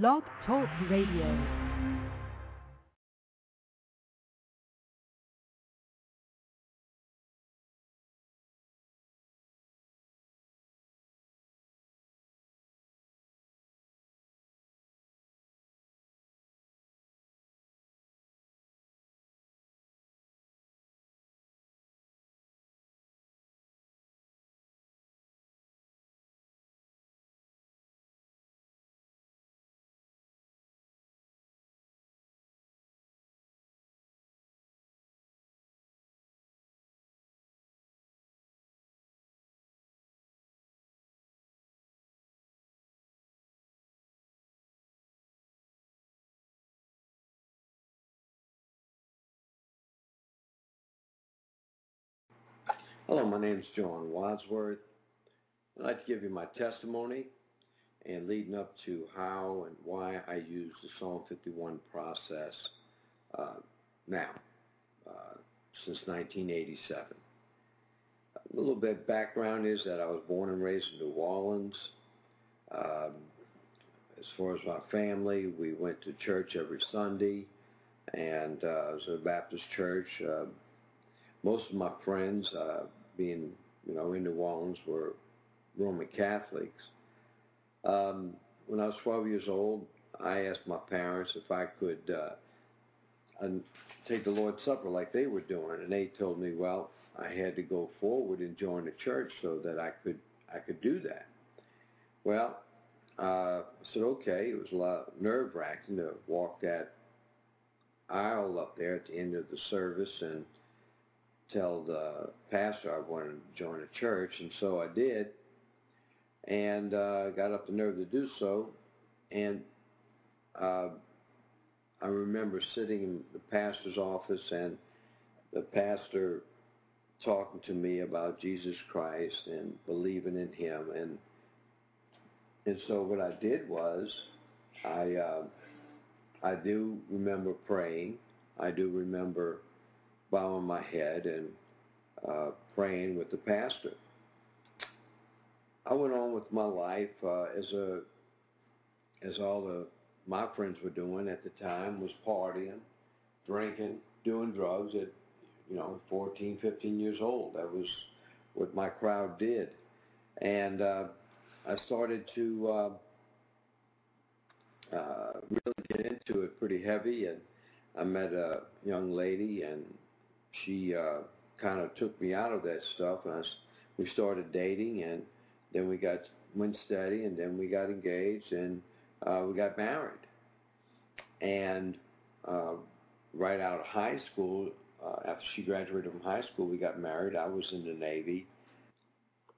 Blog Talk Radio. Hello, my name is John Wadsworth. I'd like to give you my testimony and leading up to how and why I use the Psalm 51 process uh, now, uh, since 1987. A little bit background is that I was born and raised in New Orleans. Um, as far as my family, we went to church every Sunday, and uh, it was a Baptist church. Uh, most of my friends, uh, being you know in New Orleans, were Roman Catholics. Um, when I was 12 years old, I asked my parents if I could uh, take the Lord's Supper like they were doing, and they told me, well, I had to go forward and join the church so that I could I could do that. Well, uh, I said okay. It was a lot nerve wracking to walk that aisle up there at the end of the service and tell the pastor I wanted to join a church, and so I did, and uh, got up the nerve to do so, and uh, I remember sitting in the pastor's office and the pastor talking to me about Jesus Christ and believing in Him, and and so what I did was I uh, I do remember praying. I do remember bowing my head and uh, praying with the pastor. I went on with my life uh, as a as all the my friends were doing at the time was partying, drinking, doing drugs at you know 14, 15 years old. That was what my crowd did, and uh, I started to uh, uh, really get into it pretty heavy, and I met a young lady, and she uh, kind of took me out of that stuff, and I, we started dating, and then we got went steady, and then we got engaged, and uh, we got married. And uh, right out of high school, uh, after she graduated from high school, we got married. I was in the Navy.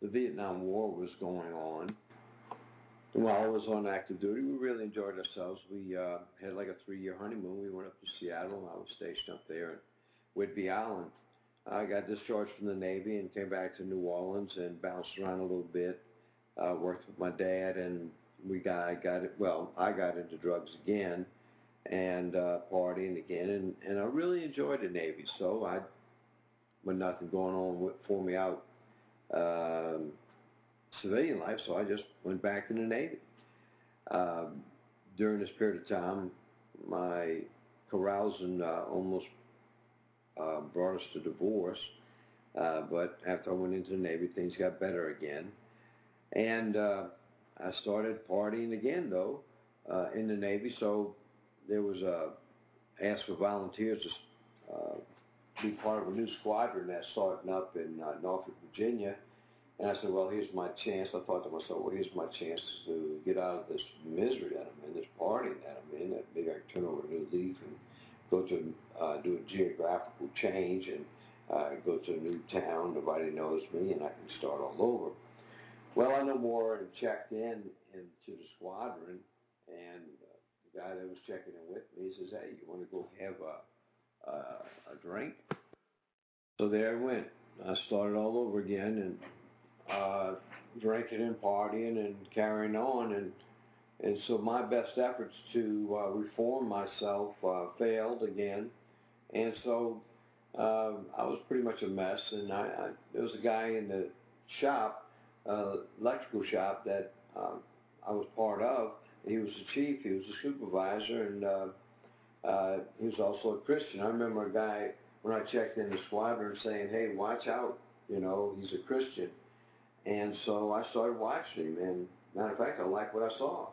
The Vietnam War was going on. And while I was on active duty, we really enjoyed ourselves. We uh, had like a three-year honeymoon. We went up to Seattle, and I was stationed up there. And Whidbey Island. I got discharged from the Navy and came back to New Orleans and bounced around a little bit. Uh, worked with my dad, and we got I got it. Well, I got into drugs again and uh, partying again, and and I really enjoyed the Navy. So I, with nothing going on with, for me out um, civilian life, so I just went back in the Navy. Um, during this period of time, my carousing uh, almost uh, brought us to divorce. Uh, but after I went into the Navy, things got better again. And uh, I started partying again, though, uh, in the Navy. So there was a asked for volunteers to uh, be part of a new squadron that's starting up in uh, Norfolk, Virginia. And I said, well, here's my chance. I thought to myself, well, here's my chance to get out of this misery that I'm in, this party that I'm in, that maybe I can turn over a new leaf and go to uh, do a geographical change and uh, go to a new town. Nobody knows me, and I can start all over. Well, I no more and checked in into the squadron, and uh, the guy that was checking in with me says, "Hey, you want to go have a a, a drink?" So there I went. I started all over again and uh, drinking and partying and carrying on and and so my best efforts to uh, reform myself uh, failed again. And so uh, I was pretty much a mess. And I, I, there was a guy in the shop, uh, electrical shop, that um, I was part of he was the chief, he was the supervisor, and uh, uh, he was also a Christian. I remember a guy when I checked in the squadron saying, "Hey, watch out! You know, he's a Christian." And so I started watching him, and matter of fact, I liked what I saw.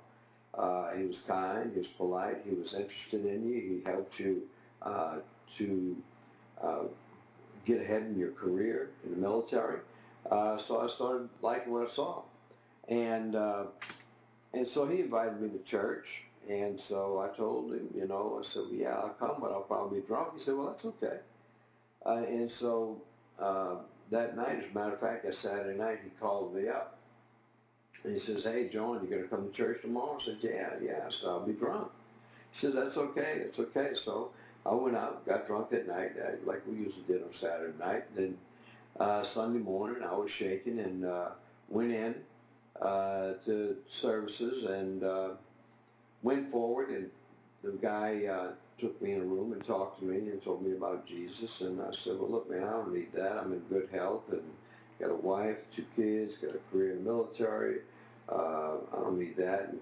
Uh, he was kind, he was polite, he was interested in you, he helped you uh, to uh, get ahead in your career in the military. Uh, so I started liking what I saw, and uh, and so he invited me to church, and so I told him, you know, I said, well, yeah, I'll come, but I'll probably be drunk. He said, well, that's okay. Uh, and so uh, that night, as a matter of fact, that Saturday night, he called me up. And he says, hey, John, you going to come to church tomorrow? I said, yeah, yeah, so I'll be drunk. He says, that's okay, that's okay. So I went out, got drunk that night, like we usually did on Saturday night. Then uh, Sunday morning, I was shaking and uh, went in uh, to services and uh, went forward. And the guy uh, took me in a room and talked to me and told me about Jesus. And I said, well, look, man, I don't need that. I'm in good health and got a wife, two kids, got a career in the military. Uh, I don't need that. And,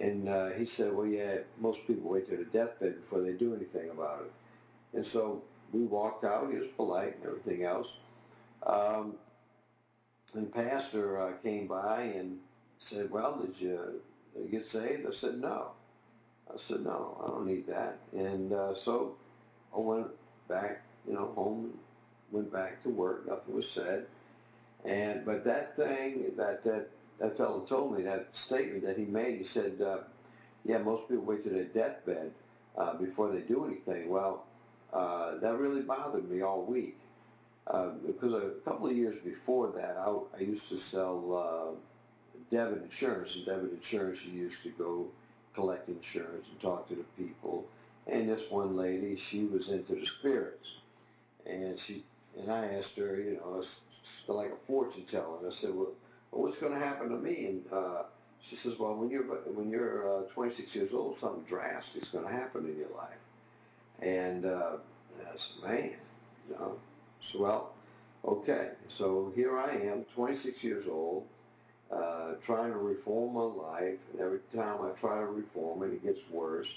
and uh, he said, well, yeah, most people wait to the deathbed before they do anything about it. And so we walked out. He was polite and everything else. Um, and the pastor uh, came by and said, well, did you get saved? I said, no. I said, no, I don't need that. And uh, so I went back, you know, home, went back to work. Nothing was said. And but that thing that that that fellow told me that statement that he made. He said, uh, "Yeah, most people wait to their deathbed uh, before they do anything." Well, uh, that really bothered me all week uh, because a couple of years before that, I, I used to sell uh, debit insurance. And debit insurance, you used to go collect insurance and talk to the people. And this one lady, she was into the spirits, and she and I asked her, you know, it's like a fortune teller. And I said, well, well what's going to happen to me? And uh, she says, well, when you're when you're uh, 26 years old, something drastic is going to happen in your life. And uh, I said, man, you know, so well, okay. So here I am, 26 years old, uh, trying to reform my life. And every time I try to reform it, it gets worse.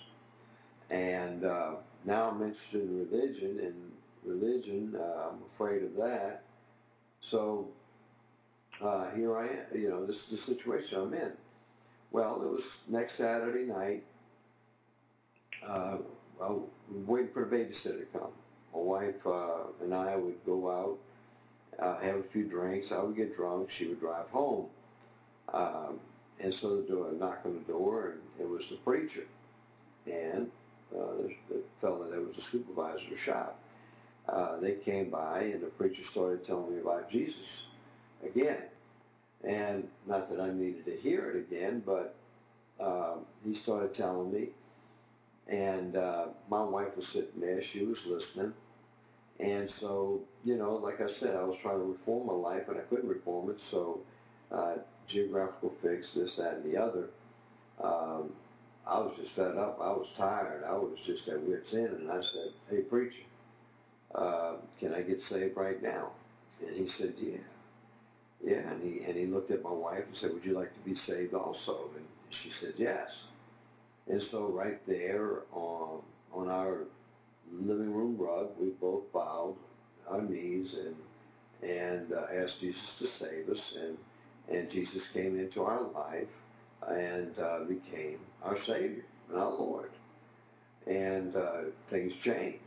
And uh, now I'm interested in religion, and religion, uh, I'm afraid of that. So uh, here I am. You know, this is the situation I'm in. Well, it was next Saturday night. Uh, I was waiting for a babysitter to come. My wife uh, and I would go out, uh, have a few drinks. I would get drunk. She would drive home. Um, and so the door, knock on the door, and it was the preacher. And uh, the, the fellow that was the supervisor of the shop. Uh, they came by, and the preacher started telling me about Jesus again. And not that I needed to hear it again, but uh, he started telling me. And uh, my wife was sitting there, she was listening. And so, you know, like I said, I was trying to reform my life, and I couldn't reform it. So, uh, geographical fix, this, that, and the other. Um, I was just fed up. I was tired. I was just at wit's end. And I said, hey, preacher, uh, can I get saved right now? And he said, yeah. Yeah, and he and he looked at my wife and said, "Would you like to be saved also?" And she said, "Yes." And so right there on on our living room rug, we both bowed our knees and and uh, asked Jesus to save us, and and Jesus came into our life and uh, became our Savior and our Lord, and uh, things changed.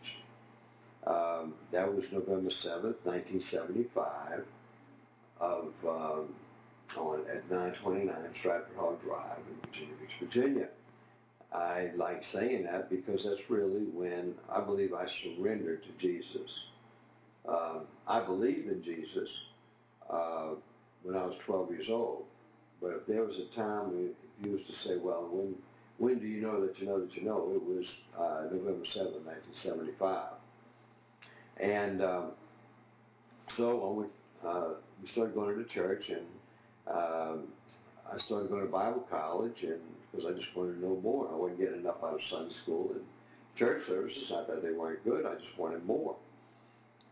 Um, that was November 7th, 1975, of um, on at 929 Stratford Hall Drive in Virginia Beach, Virginia. I like saying that because that's really when I believe I surrendered to Jesus. Um, I believed in Jesus uh, when I was 12 years old, but if there was a time when you was to say, well, when when do you know that you know that you know? It was uh, November 7th, 1975. And um, so I went, uh, we started going to church, and um, I started going to Bible college, and because I just wanted to know more. I wasn't getting enough out of Sunday school and church services. Not that they weren't good. I just wanted more.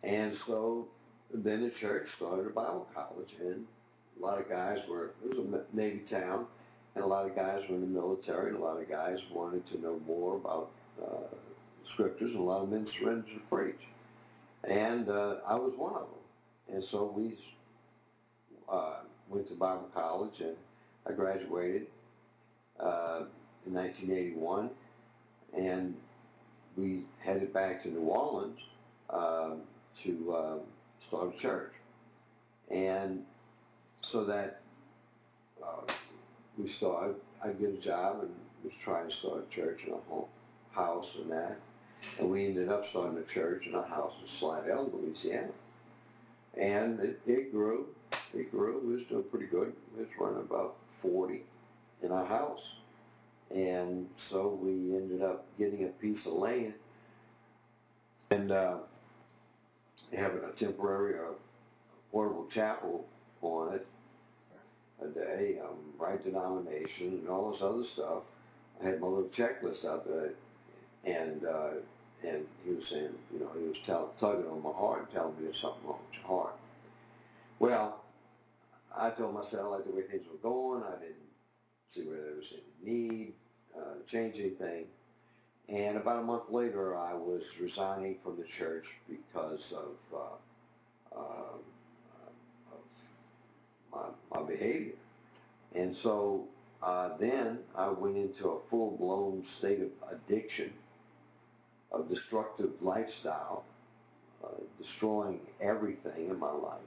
And so then the church started a Bible college, and a lot of guys were. It was a Navy town, and a lot of guys were in the military, and a lot of guys wanted to know more about uh, scriptures, and a lot of men surrendered to preach. And uh, I was one of them. And so we uh, went to Bible college, and I graduated uh, in 1981, and we headed back to New Orleans uh, to uh, start a church. And so that uh, we started, I get a job and was trying to start a church in a home, house and that. And we ended up starting a church in a house in Slidell, Louisiana. And it, it grew. It grew. It was doing pretty good. It was running about 40 in our house. And so we ended up getting a piece of land and uh, having a temporary or portable chapel on it a day, um, right denomination, and all this other stuff. I had my little checklist out there, and uh, and he was saying, you know, he was tell, tugging on my heart, and telling me there's something wrong with your heart. Well, I told myself I liked the way things were going. I didn't see where there was any need uh, to change anything. And about a month later, I was resigning from the church because of uh, uh, my, my behavior. And so uh, then I went into a full blown state of addiction, of destructive lifestyle, uh, destroying everything in my life,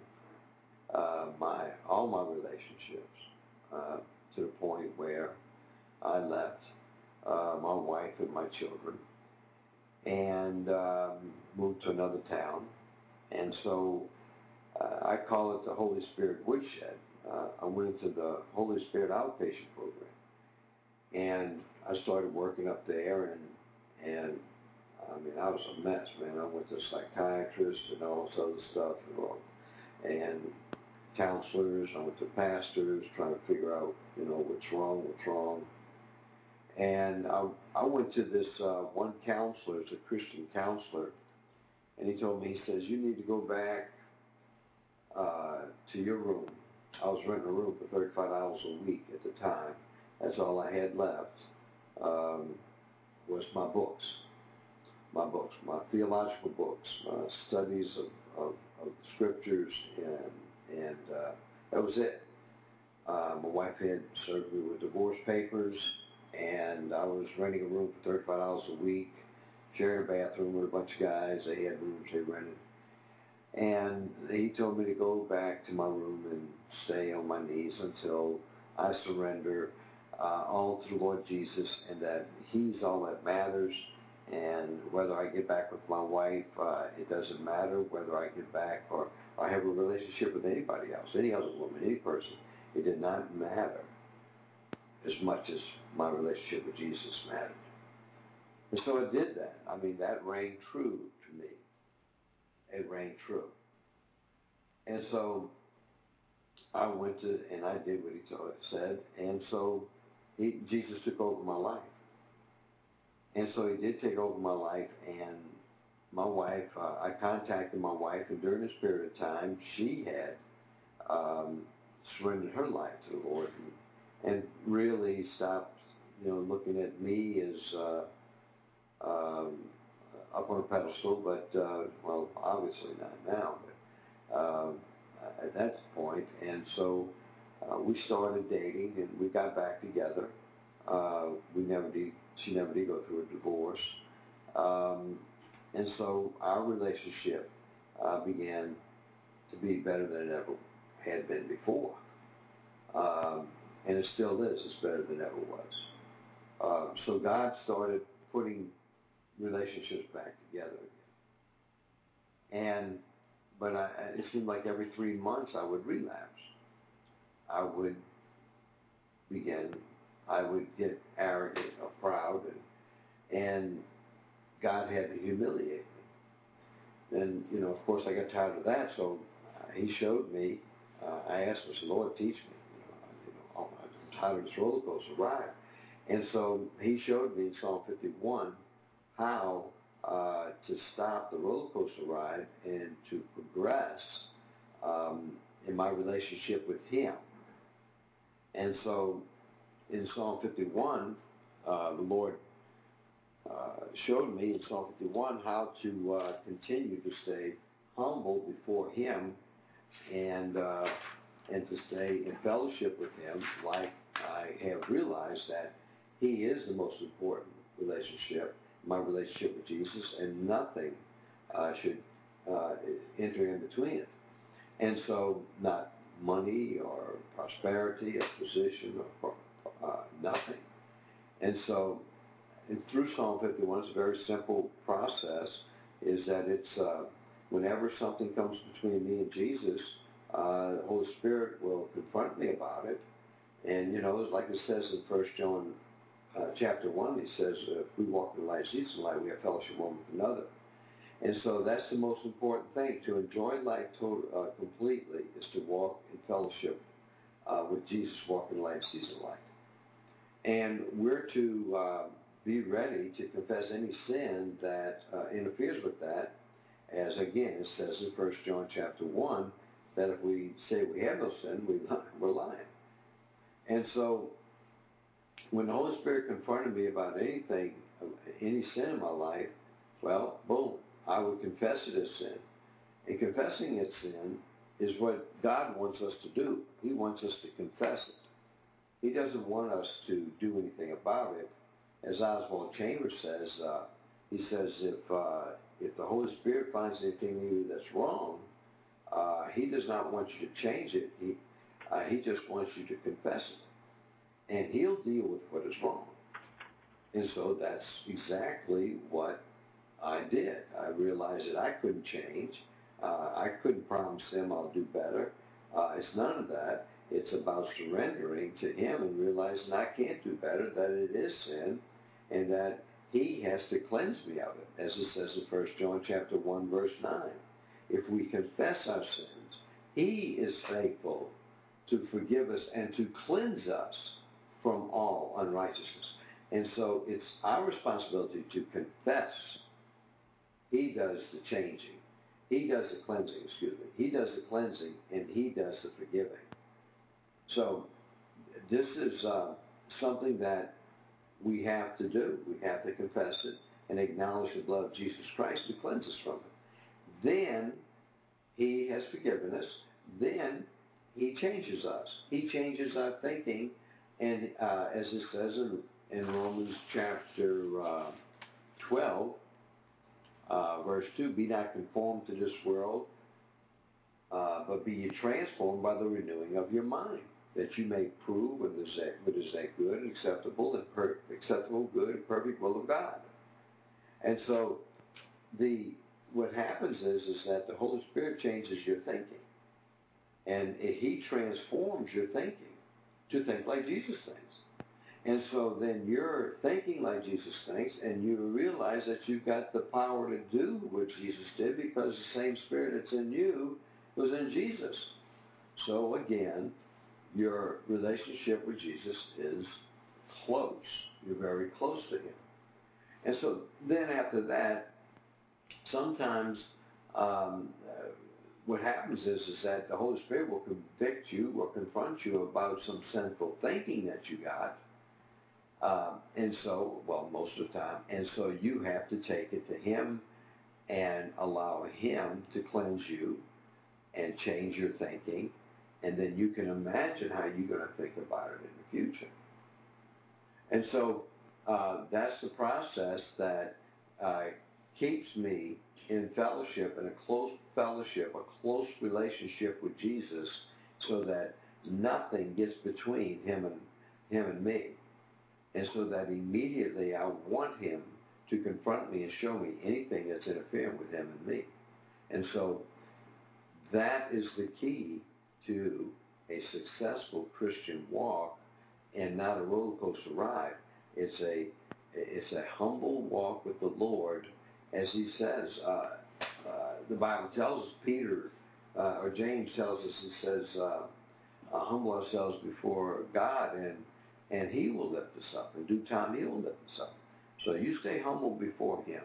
uh, my all my relationships, uh, to the point where I left uh, my wife and my children and um, moved to another town. And so uh, I call it the Holy Spirit Woodshed. Uh, I went into the Holy Spirit outpatient program, and I started working up there, and and I mean I was a mess, man. I went to psychiatrists and all this other stuff, and, and counselors. I went to pastors trying to figure out, you know, what's wrong, what's wrong. And I, I went to this uh, one counselor, it's a Christian counselor, and he told me, he says, you need to go back uh, to your room. I was renting a room for thirty-five dollars a week at the time. That's all I had left. Um, was my books, my books, my theological books, my studies of, of, of scriptures, and and uh, that was it. Uh, my wife had me with divorce papers, and I was renting a room for thirty-five dollars a week, sharing a bathroom with a bunch of guys. They had rooms they rented and he told me to go back to my room and stay on my knees until I surrender uh, all to the Lord Jesus and that He's all that matters. And whether I get back with my wife, uh, it doesn't matter. Whether I get back or I have a relationship with anybody else, any other woman, any person, it did not matter as much as my relationship with Jesus mattered. And so I did that. I mean, that rang true to me it rang true. And so I went to, and I did what he told, said, and so he, Jesus took over my life. And so he did take over my life, and my wife, uh, I contacted my wife, and during this period of time, she had um, surrendered her life to the Lord and, and really stopped, you know, looking at me as uh, um, up on a pedestal, but uh, well, obviously not now, but um, at that point, and so uh, we started dating, and we got back together. Uh, we never did. She never did go through a divorce, um, and so our relationship uh, began to be better than it ever had been before, um, and it still is. It's better than it ever was. Uh, so God started putting relationships back together again. And but I, it seemed like every three months I would relapse. I would begin. I would get arrogant or proud, and and God had to humiliate me. And you know, of course, I got tired of that. So uh, He showed me. Uh, I asked Him, Lord, teach me. You know, know, I'm tired of this roller coaster ride. And so He showed me in Psalm 51 how uh, to stop the roller coaster ride and to progress um, in my relationship with Him. And so in Psalm 51, uh, the Lord uh, showed me in Psalm 51 how to uh, continue to stay humble before Him and uh, and to stay in fellowship with Him, like I have realized that He is the most important relationship, my relationship with Jesus, and nothing uh, should uh, enter in between it. And so, not money or prosperity or position or uh, nothing. And so, and through Psalm 51, it's a very simple process. Is that it's uh, whenever something comes between me and Jesus, uh, the Holy Spirit will confront me about it. And you know, like it says in First John uh, chapter one, he says, uh, "If we walk in the light, Jesus in light, we have fellowship one with another." And so that's the most important thing to enjoy life total, uh, completely is to walk in fellowship uh, with Jesus, walk in light, season light. And we're to uh, be ready to confess any sin that uh, interferes with that. As again, it says in 1 John chapter 1 that if we say we have no sin, we, we're lying. And so when the Holy Spirit confronted me about anything, any sin in my life, well, boom, I would confess it as sin. And confessing it sin is what God wants us to do. He wants us to confess it. He doesn't want us to do anything about it. As Oswald Chambers says, uh, he says if uh, if the Holy Spirit finds anything in you that's wrong, uh, He does not want you to change it. He uh, He just wants you to confess it, and He'll deal with what is wrong. And so that's exactly what I did. I realized that I couldn't change. Uh, I couldn't promise him I'll do better. Uh, it's none of that. It's about surrendering to him and realizing I can't do better, that it is sin, and that he has to cleanse me of it, as it says in 1 John chapter 1, verse 9. If we confess our sins, he is faithful to forgive us and to cleanse us from all unrighteousness. And so it's our responsibility to confess he does the changing. He does the cleansing, excuse me. He does the cleansing and he does the forgiving. So this is uh, something that we have to do. We have to confess it and acknowledge the blood of Jesus Christ to cleanse us from it. Then he has forgiven us. Then he changes us. He changes our thinking. And uh, as it says in, in Romans chapter uh, 12, uh, verse 2 Be not conformed to this world, uh, but be ye transformed by the renewing of your mind, that you may prove what is that, what is that good and acceptable and per- acceptable, good and perfect will of God. And so, the what happens is is that the Holy Spirit changes your thinking, and He transforms your thinking to think like Jesus thinks. And so then you're thinking like Jesus thinks, and you realize that you've got the power to do what Jesus did because the same Spirit that's in you was in Jesus. So again, your relationship with Jesus is close. You're very close to Him. And so then after that, sometimes um, uh, what happens is is that the Holy Spirit will convict you or confront you about some sinful thinking that you got um, and so, well, most of the time. And so you have to take it to Him and allow Him to cleanse you and change your thinking. And then you can imagine how you're going to think about it in the future. And so uh, that's the process that uh, keeps me in fellowship, in a close fellowship, a close relationship with Jesus, so that nothing gets between him and him and me. And so that immediately I want him to confront me and show me anything that's interfering with him and me. And so that is the key to a successful Christian walk and not a roller coaster ride. It's a it's a humble walk with the Lord, as he says. Uh, uh, the Bible tells us, Peter uh, or James tells us, it says, uh, uh, humble ourselves before God and and He will lift us up. In due time, He will lift us up. So you stay humble before Him.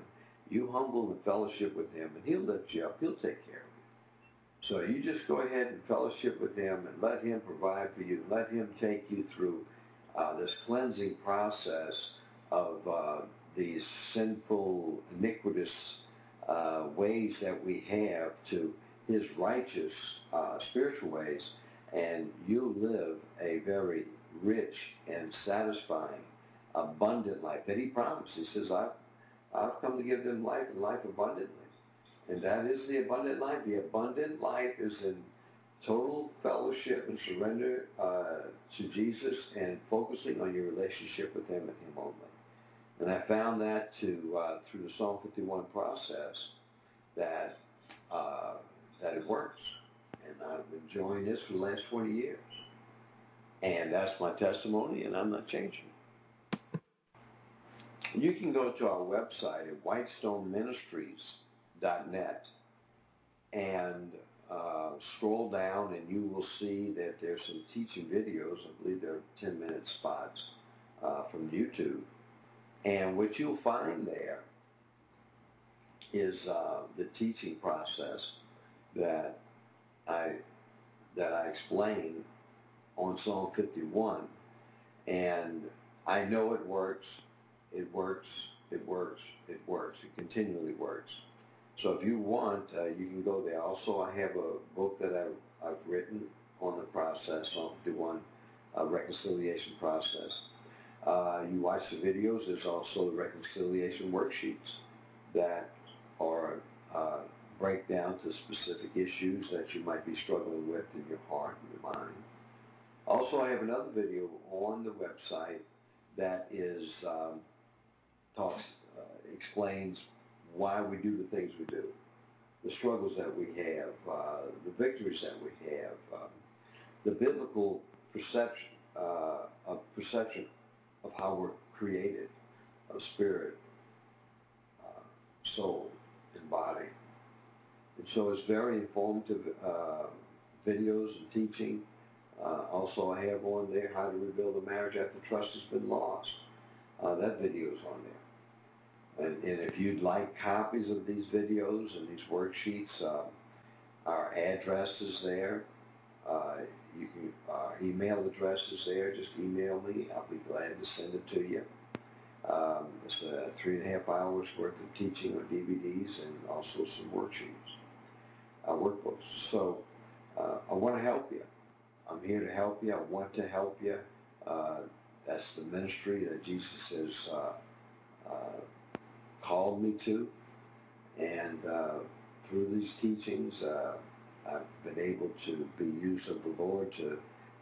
You humble in fellowship with Him, and He'll lift you up. He'll take care of you. So you just go ahead and fellowship with Him and let Him provide for you. Let Him take you through uh, this cleansing process of uh, these sinful, iniquitous uh, ways that we have to His righteous uh, spiritual ways, and you live a very rich and satisfying, abundant life that He promised. He says, "I've I've come to give them life and life abundantly," and that is the abundant life. The abundant life is in total fellowship and surrender uh, to Jesus and focusing on your relationship with Him and Him only. And I found that to uh, through the Psalm 51 process that uh, that it works, and I've been enjoying this for the last 20 years, and that's my testimony, and I'm not changing. You can go to our website at whitestoneministries.net and uh, scroll down, and you will see that there's some teaching videos. I believe they're 10 minute spots uh, from YouTube and what you'll find there is uh, the teaching process that I that I explain on Psalm 51, and I know it works. It works. It works. It works. It continually works. So if you want, uh, you can go there. Also, I have a book that I've, I've written on the process, Psalm 51 uh, reconciliation process. Uh, you watch the videos. There's also the reconciliation worksheets that are uh, break down to specific issues that you might be struggling with in your heart and your mind. Also, I have another video on the website that is um, talks uh, explains why we do the things we do, the struggles that we have, uh, the victories that we have, um, the biblical perception uh, of perception of how we're created of spirit, uh, soul, and body. And so it's very informative uh, videos and teaching. Uh, also, I have one there how to rebuild a marriage after trust has been lost. Uh, that video is on there. And, and, if you'd like copies of these videos and these worksheets, uh, our address is there. Uh, you can, our uh, email address is there. Just email me. I'll be glad to send it to you. Um, it's uh, three and a half hours worth of teaching on DVDs and also some worksheets, uh, workbooks. So uh, I want to help you. I'm here to help you. I want to help you. Uh, that's the ministry that Jesus uh, called me to. And through these teachings, I've been able to be used of the Lord to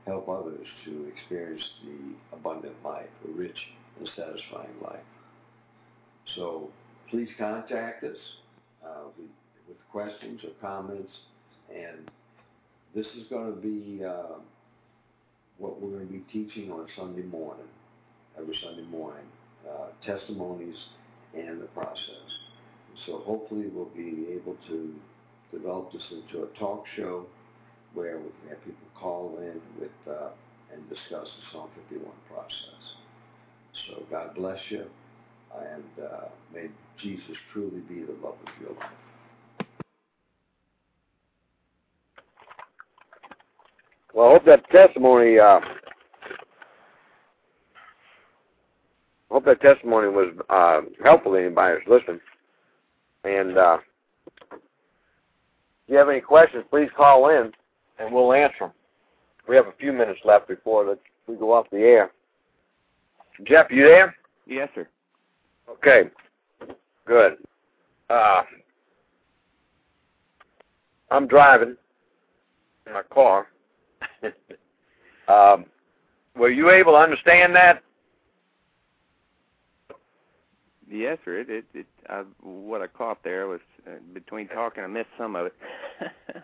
help others to experience the abundant life, a rich and satisfying life. So please contact us uh, with, with, questions or comments, and this is going to be uh, what we're going to be teaching on Sunday morning, every Sunday morning, uh, testimonies and the process. So hopefully we'll be able to develop this into a talk show where we can have people call in with uh, and discuss the Psalm 51 process. So God bless you, and uh, may Jesus truly be the love of your life. Well, I hope that testimony. Uh, hope that testimony was uh, helpful to anybody who's listening. And uh, if you have any questions, please call in and we'll answer them. We have a few minutes left before we go off the air. Jeff, you there? Yes, sir. Okay. Good. Uh, I'm driving in my car. um, were you able to understand that? Yes, sir. It, it, I, what I caught there was uh, between talking, I missed some of it.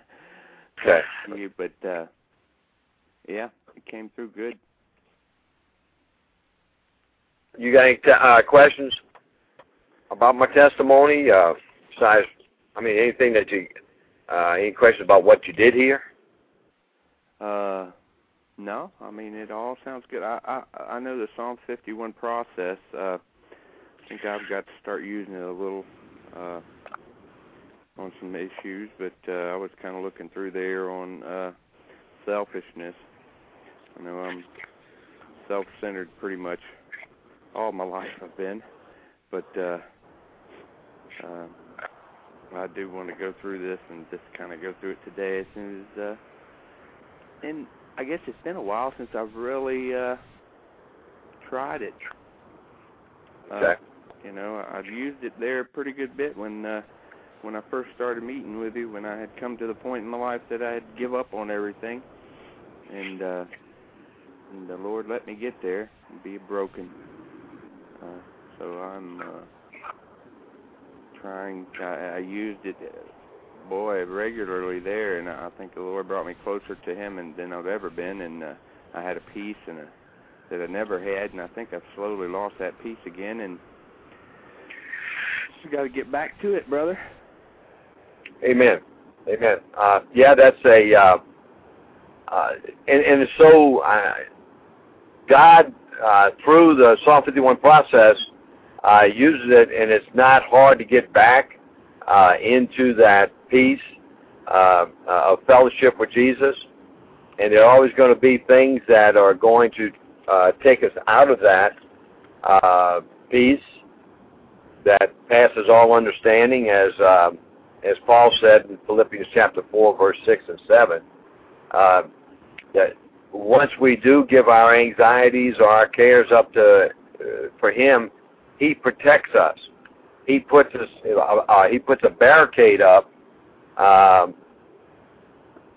okay. You, but uh, yeah, it came through good. You got any t- uh, questions about my testimony? Uh, besides, I mean, anything that you, uh, any questions about what you did here? Uh, no. I mean, it all sounds good. I I, I know the Psalm 51 process. Uh, think I've got to start using it a little uh, on some issues, but uh, I was kind of looking through there on uh, selfishness. I know I'm self-centered pretty much all my life I've been, but uh, uh, I do want to go through this and just kind of go through it today as soon as. Uh, and I guess it's been a while since I've really uh, tried it. Uh, okay. You know, I've used it there a pretty good bit when uh, when I first started meeting with you. When I had come to the point in my life that I had give up on everything, and uh, and the Lord let me get there and be broken. Uh, so I'm uh, trying. I, I used it, boy, regularly there, and I think the Lord brought me closer to Him and, than I've ever been, and uh, I had a peace and a that I never had, and I think I've slowly lost that peace again, and just got to get back to it, brother. Amen. Amen. Uh, yeah, that's a, uh, uh, and, and so, uh, God, uh, through the Psalm 51 process, uh, uses it, and it's not hard to get back uh, into that peace uh, uh, of fellowship with Jesus. And there are always going to be things that are going to uh, take us out of that uh, peace that passes all understanding, as uh, as Paul said in Philippians chapter four, verse six and seven. Uh, that once we do give our anxieties or our cares up to uh, for Him, He protects us. He puts us. Uh, he puts a barricade up um,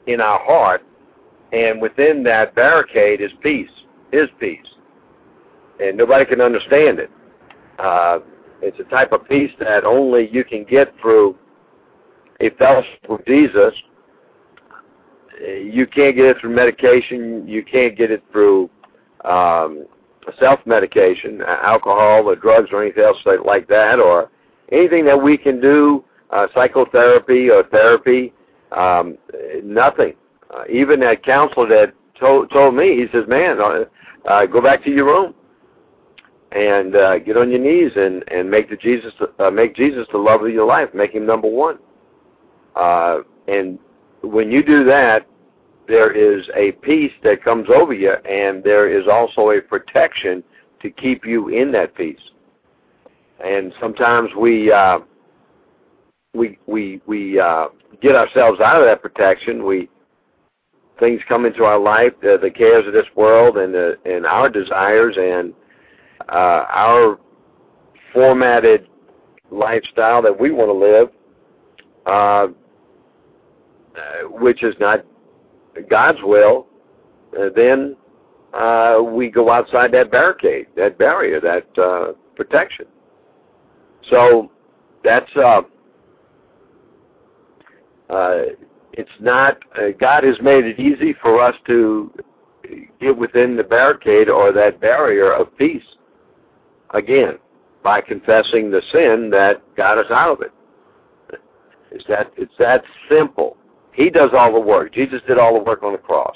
in our heart, and within that barricade is peace his peace. And nobody can understand it. Uh, it's a type of peace that only you can get through a fellowship with Jesus. You can't get it through medication. You can't get it through um, self-medication, alcohol or drugs or anything else like that, or anything that we can do, uh, psychotherapy or therapy, um, nothing. Uh, even that counselor that told told me, he says, "Man, uh, uh, go back to your room and uh, get on your knees and and make the Jesus uh, make Jesus the love of your life. Make him number one. Uh, and when you do that, there is a peace that comes over you, and there is also a protection to keep you in that peace. And sometimes we uh, we we we uh, get ourselves out of that protection. We things come into our life, the, the cares of this world, and the, and our desires, and uh, our formatted lifestyle that we want to live, uh, which is not God's will, uh, then uh, we go outside that barricade, that barrier, that uh, protection. So that's uh, uh, it's not uh, God has made it easy for us to get within the barricade or that barrier of peace again by confessing the sin that got us out of it. It's that it's that simple. He does all the work. Jesus did all the work on the cross.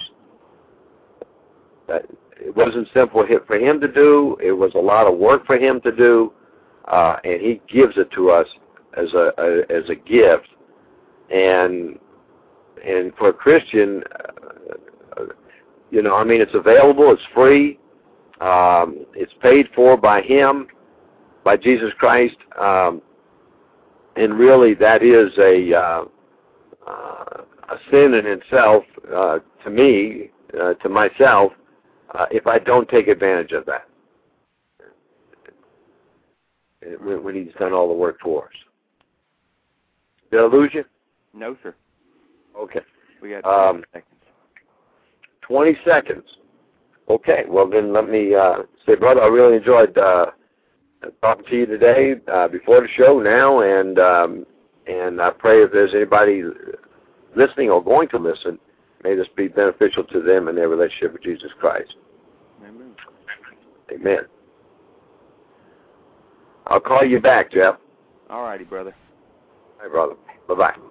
It wasn't simple for him to do. It was a lot of work for him to do, uh, and he gives it to us as a, a as a gift. And and for a Christian, uh, you know, I mean, it's available, it's free, um, it's paid for by Him, by Jesus Christ, um, and really that is a uh, uh, a sin in itself uh, to me, uh, to myself, uh, if I don't take advantage of that. When, when He's done all the work for us. Did I lose you? No, sir. Okay. We got 20 um, seconds. 20 seconds. Okay. Well, then let me uh, say, brother, I really enjoyed uh, talking to you today uh, before the show now, and um, and I pray if there's anybody listening or going to listen, may this be beneficial to them in their relationship with Jesus Christ. Amen. Amen. I'll call you back, Jeff. All righty, brother. All right, brother. Bye-bye.